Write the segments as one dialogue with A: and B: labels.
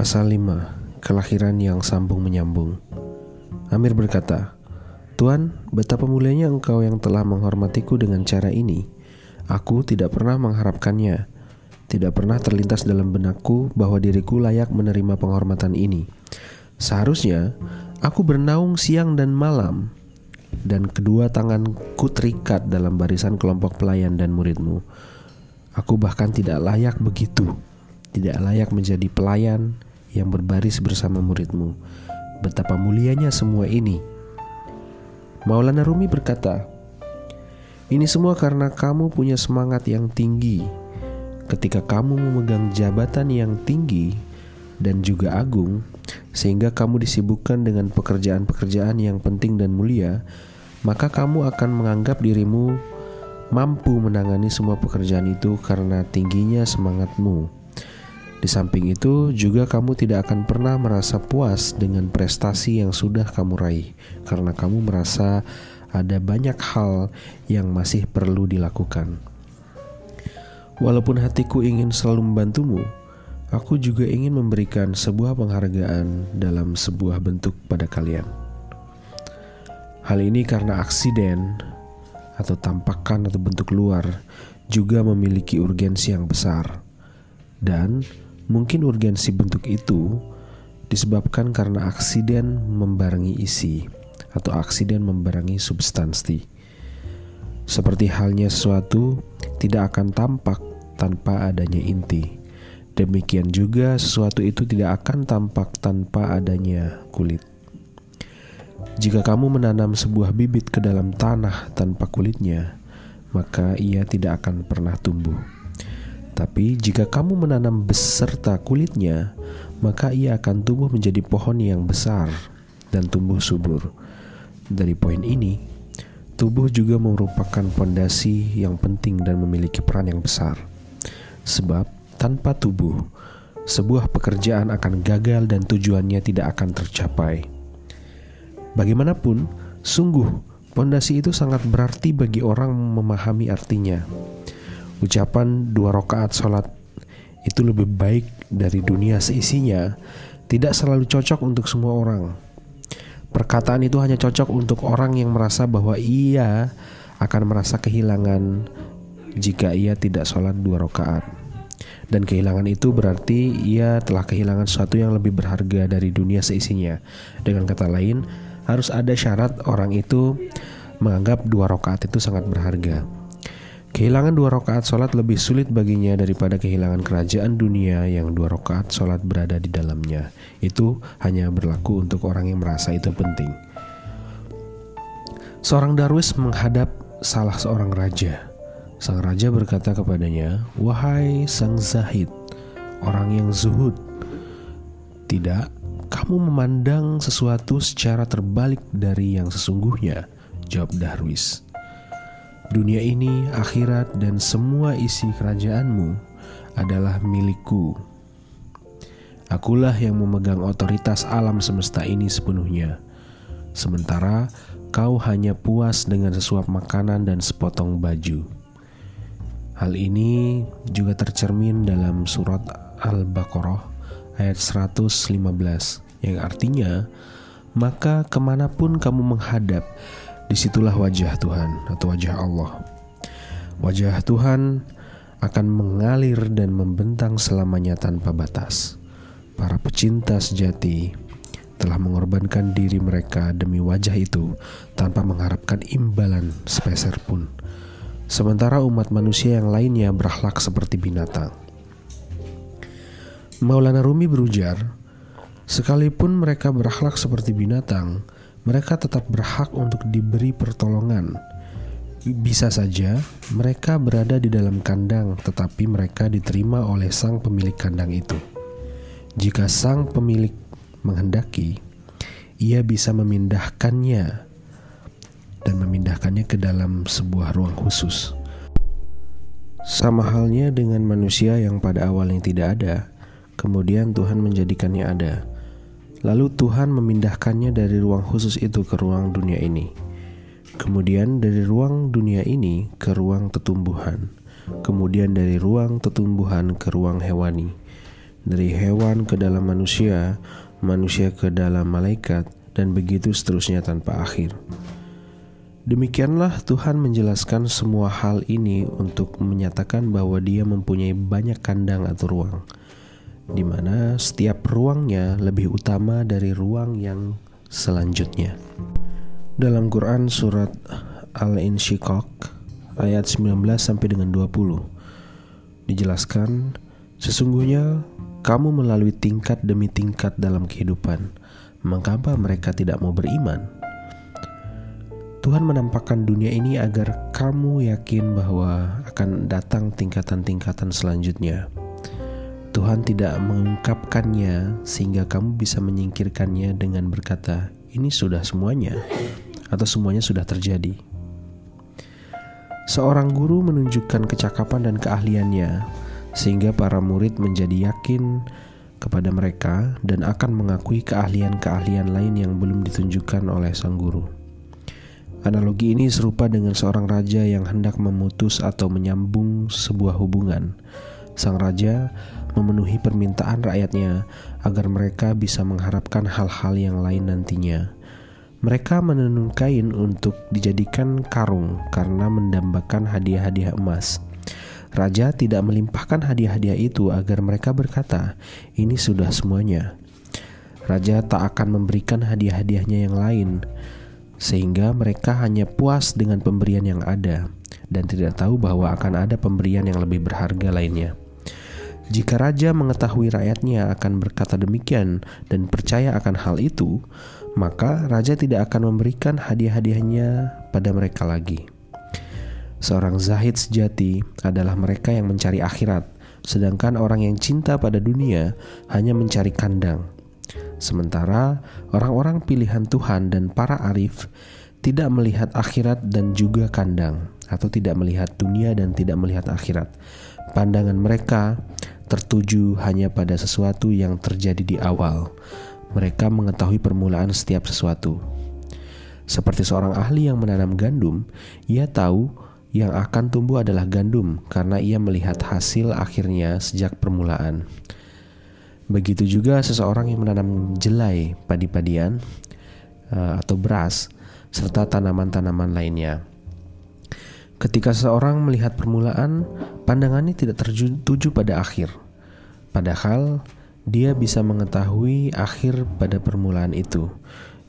A: Pasal 5 Kelahiran yang sambung menyambung. Amir berkata Tuan, betapa mulianya engkau yang telah menghormatiku dengan cara ini. Aku tidak pernah mengharapkannya. Tidak pernah terlintas dalam benakku bahwa diriku layak menerima penghormatan ini. Seharusnya aku bernaung siang dan malam Dan kedua tanganku terikat dalam barisan kelompok pelayan dan muridmu. Aku bahkan tidak layak begitu. Tidak layak menjadi pelayan yang berbaris bersama muridmu. Betapa mulianya semua ini. Maulana Rumi berkata, "Ini semua karena kamu punya semangat yang tinggi. Ketika kamu memegang jabatan yang tinggi dan juga agung, sehingga kamu disibukkan dengan pekerjaan-pekerjaan yang penting dan mulia, maka kamu akan menganggap dirimu mampu menangani semua pekerjaan itu karena tingginya semangatmu." Di samping itu, juga kamu tidak akan pernah merasa puas dengan prestasi yang sudah kamu raih, karena kamu merasa ada banyak hal yang masih perlu dilakukan. Walaupun hatiku ingin selalu membantumu, aku juga ingin memberikan sebuah penghargaan dalam sebuah bentuk pada kalian. Hal ini karena aksiden atau tampakan atau bentuk luar juga memiliki urgensi yang besar. Dan Mungkin urgensi bentuk itu disebabkan karena aksiden membarengi isi atau aksiden membarengi substansi. Seperti halnya sesuatu tidak akan tampak tanpa adanya inti. Demikian juga sesuatu itu tidak akan tampak tanpa adanya kulit. Jika kamu menanam sebuah bibit ke dalam tanah tanpa kulitnya, maka ia tidak akan pernah tumbuh. Tapi jika kamu menanam beserta kulitnya, maka ia akan tumbuh menjadi pohon yang besar dan tumbuh subur. Dari poin ini, tubuh juga merupakan fondasi yang penting dan memiliki peran yang besar. Sebab tanpa tubuh, sebuah pekerjaan akan gagal dan tujuannya tidak akan tercapai. Bagaimanapun, sungguh fondasi itu sangat berarti bagi orang memahami artinya. Ucapan dua rakaat sholat itu lebih baik dari dunia seisinya tidak selalu cocok untuk semua orang. Perkataan itu hanya cocok untuk orang yang merasa bahwa ia akan merasa kehilangan jika ia tidak sholat dua rakaat. Dan kehilangan itu berarti ia telah kehilangan sesuatu yang lebih berharga dari dunia seisinya. Dengan kata lain, harus ada syarat orang itu menganggap dua rakaat itu sangat berharga. Kehilangan dua rakaat sholat lebih sulit baginya daripada kehilangan kerajaan dunia yang dua rakaat sholat berada di dalamnya. Itu hanya berlaku untuk orang yang merasa itu penting. Seorang darwis menghadap salah seorang raja. Sang raja berkata kepadanya, "Wahai sang zahid, orang yang zuhud, tidak kamu memandang sesuatu secara terbalik dari yang sesungguhnya." Jawab Darwis. Dunia ini, akhirat, dan semua isi kerajaanmu adalah milikku. Akulah yang memegang otoritas alam semesta ini sepenuhnya. Sementara kau hanya puas dengan sesuap makanan dan sepotong baju. Hal ini juga tercermin dalam surat Al-Baqarah ayat 115 yang artinya maka ke mana pun kamu menghadap di situlah wajah Tuhan atau wajah Allah. Wajah Tuhan akan mengalir dan membentang selamanya tanpa batas. Para pecinta sejati telah mengorbankan diri mereka demi wajah itu tanpa mengharapkan imbalan sepeser pun. Sementara umat manusia yang lainnya berakhlak seperti binatang. Maulana Rumi berujar, sekalipun mereka berakhlak seperti binatang, mereka tetap berhak untuk diberi pertolongan. Bisa saja mereka berada di dalam kandang, tetapi mereka diterima oleh sang pemilik kandang itu. Jika sang pemilik menghendaki, ia bisa memindahkannya dan memindahkannya ke dalam sebuah ruang khusus. Sama halnya dengan manusia yang pada awalnya tidak ada, kemudian Tuhan menjadikannya ada. Lalu Tuhan memindahkannya dari ruang khusus itu ke ruang dunia ini. Kemudian dari ruang dunia ini ke ruang tetumbuhan. Kemudian dari ruang tetumbuhan ke ruang hewani. dari hewan ke dalam manusia, manusia ke dalam malaikat, dan begitu seterusnya tanpa akhir. Demikianlah Tuhan menjelaskan semua hal ini untuk menyatakan bahwa Dia mempunyai banyak kandang atau ruang, di mana setiap ruangnya lebih utama dari ruang yang selanjutnya. Dalam Quran surat Al-Insyiqaq ayat 19 sampai dengan 20 dijelaskan sesungguhnya kamu melalui tingkat demi tingkat dalam kehidupan. Mengapa mereka tidak mau beriman? Tuhan menampakkan dunia ini agar kamu yakin bahwa akan datang tingkatan-tingkatan selanjutnya. Tuhan tidak mengungkapkannya sehingga kamu bisa menyingkirkannya dengan berkata, "Ini sudah semuanya," atau "Semuanya sudah terjadi." Seorang guru menunjukkan kecakapan dan keahliannya, sehingga para murid menjadi yakin kepada mereka dan akan mengakui keahlian-keahlian lain yang belum ditunjukkan oleh sang guru. Analogi ini serupa dengan seorang raja yang hendak memutus atau menyambung sebuah hubungan. Sang raja memenuhi permintaan rakyatnya agar mereka bisa mengharapkan hal-hal yang lain nantinya. Mereka menenun kain untuk dijadikan karung karena mendambakan hadiah-hadiah emas. Raja tidak melimpahkan hadiah-hadiah itu agar mereka berkata, "Ini sudah semuanya." Raja tak akan memberikan hadiah-hadiahnya yang lain sehingga mereka hanya puas dengan pemberian yang ada dan tidak tahu bahwa akan ada pemberian yang lebih berharga lainnya. Jika raja mengetahui rakyatnya akan berkata demikian dan percaya akan hal itu, maka raja tidak akan memberikan hadiah-hadiahnya pada mereka lagi. Seorang zahid sejati adalah mereka yang mencari akhirat, sedangkan orang yang cinta pada dunia hanya mencari kandang. Sementara orang-orang pilihan Tuhan dan para arif tidak melihat akhirat dan juga kandang, atau tidak melihat dunia dan tidak melihat akhirat. Pandangan mereka tertuju hanya pada sesuatu yang terjadi di awal. Mereka mengetahui permulaan setiap sesuatu. Seperti seorang ahli yang menanam gandum, ia tahu yang akan tumbuh adalah gandum karena ia melihat hasil akhirnya sejak permulaan. Begitu juga seseorang yang menanam jelai padi-padian uh, atau beras serta tanaman-tanaman lainnya. Ketika seseorang melihat permulaan, pandangannya tidak tertuju pada akhir. Padahal dia bisa mengetahui akhir pada permulaan itu.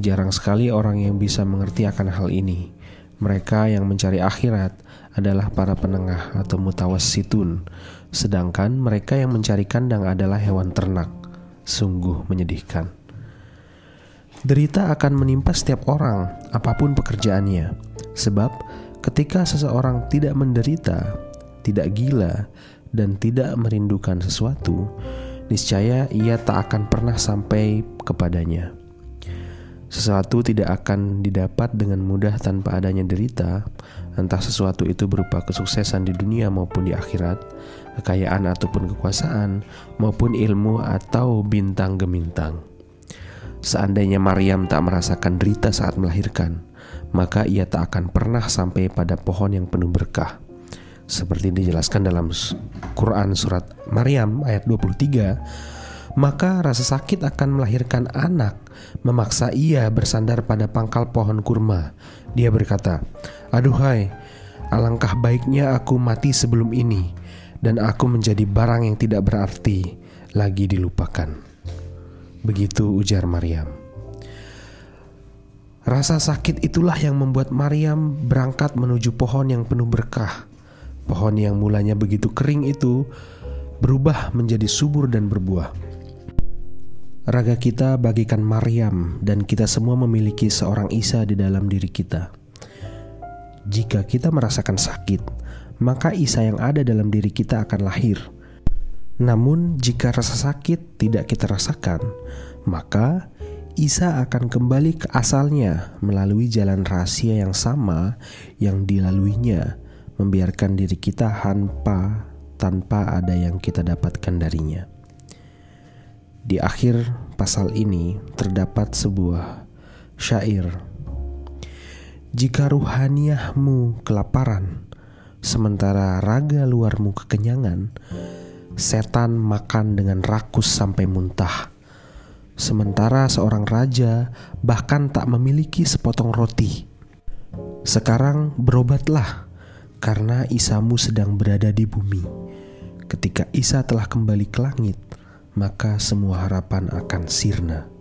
A: Jarang sekali orang yang bisa mengerti akan hal ini. Mereka yang mencari akhirat adalah para penengah atau mutawassitun, sedangkan mereka yang mencari kandang adalah hewan ternak. Sungguh menyedihkan. Derita akan menimpa setiap orang, apa pun pekerjaannya, sebab ketika seseorang tidak menderita, tidak gila, dan tidak merindukan sesuatu, niscaya ia tak akan pernah sampai kepadanya. Sesuatu tidak akan didapat dengan mudah tanpa adanya derita, entah sesuatu itu berupa kesuksesan di dunia maupun di akhirat, kekayaan ataupun kekuasaan, maupun ilmu atau bintang gemintang. Seandainya Maryam tak merasakan derita saat melahirkan, maka ia tak akan pernah sampai pada pohon yang penuh berkah. Seperti dijelaskan dalam Quran surat Maryam ayat 23, maka rasa sakit akan melahirkan anak, memaksa ia bersandar pada pangkal pohon kurma. Dia berkata, "Aduhai, alangkah baiknya aku mati sebelum ini, dan aku menjadi barang yang tidak berarti lagi dilupakan." Begitu ujar Maryam. Rasa sakit itulah yang membuat Maryam berangkat menuju pohon yang penuh berkah. Pohon yang mulanya begitu kering itu berubah menjadi subur dan berbuah. Raga kita bagikan Maryam dan kita semua memiliki seorang Isa di dalam diri kita. Jika kita merasakan sakit, maka Isa yang ada dalam diri kita akan lahir. Namun, jika rasa sakit tidak kita rasakan, maka Isa akan kembali ke asalnya melalui jalan rahasia yang sama yang dilaluinya, membiarkan diri kita hampa tanpa ada yang kita dapatkan darinya. Di akhir pasal ini terdapat sebuah syair. Jika ruhaniahmu kelaparan, sementara raga luarmu kekenyangan, setan makan dengan rakus sampai muntah. Sementara seorang raja bahkan tak memiliki sepotong roti. Sekarang berobatlah, karena Isamu sedang berada di bumi. Ketika Isa telah kembali ke langit, maka semua harapan akan sirna.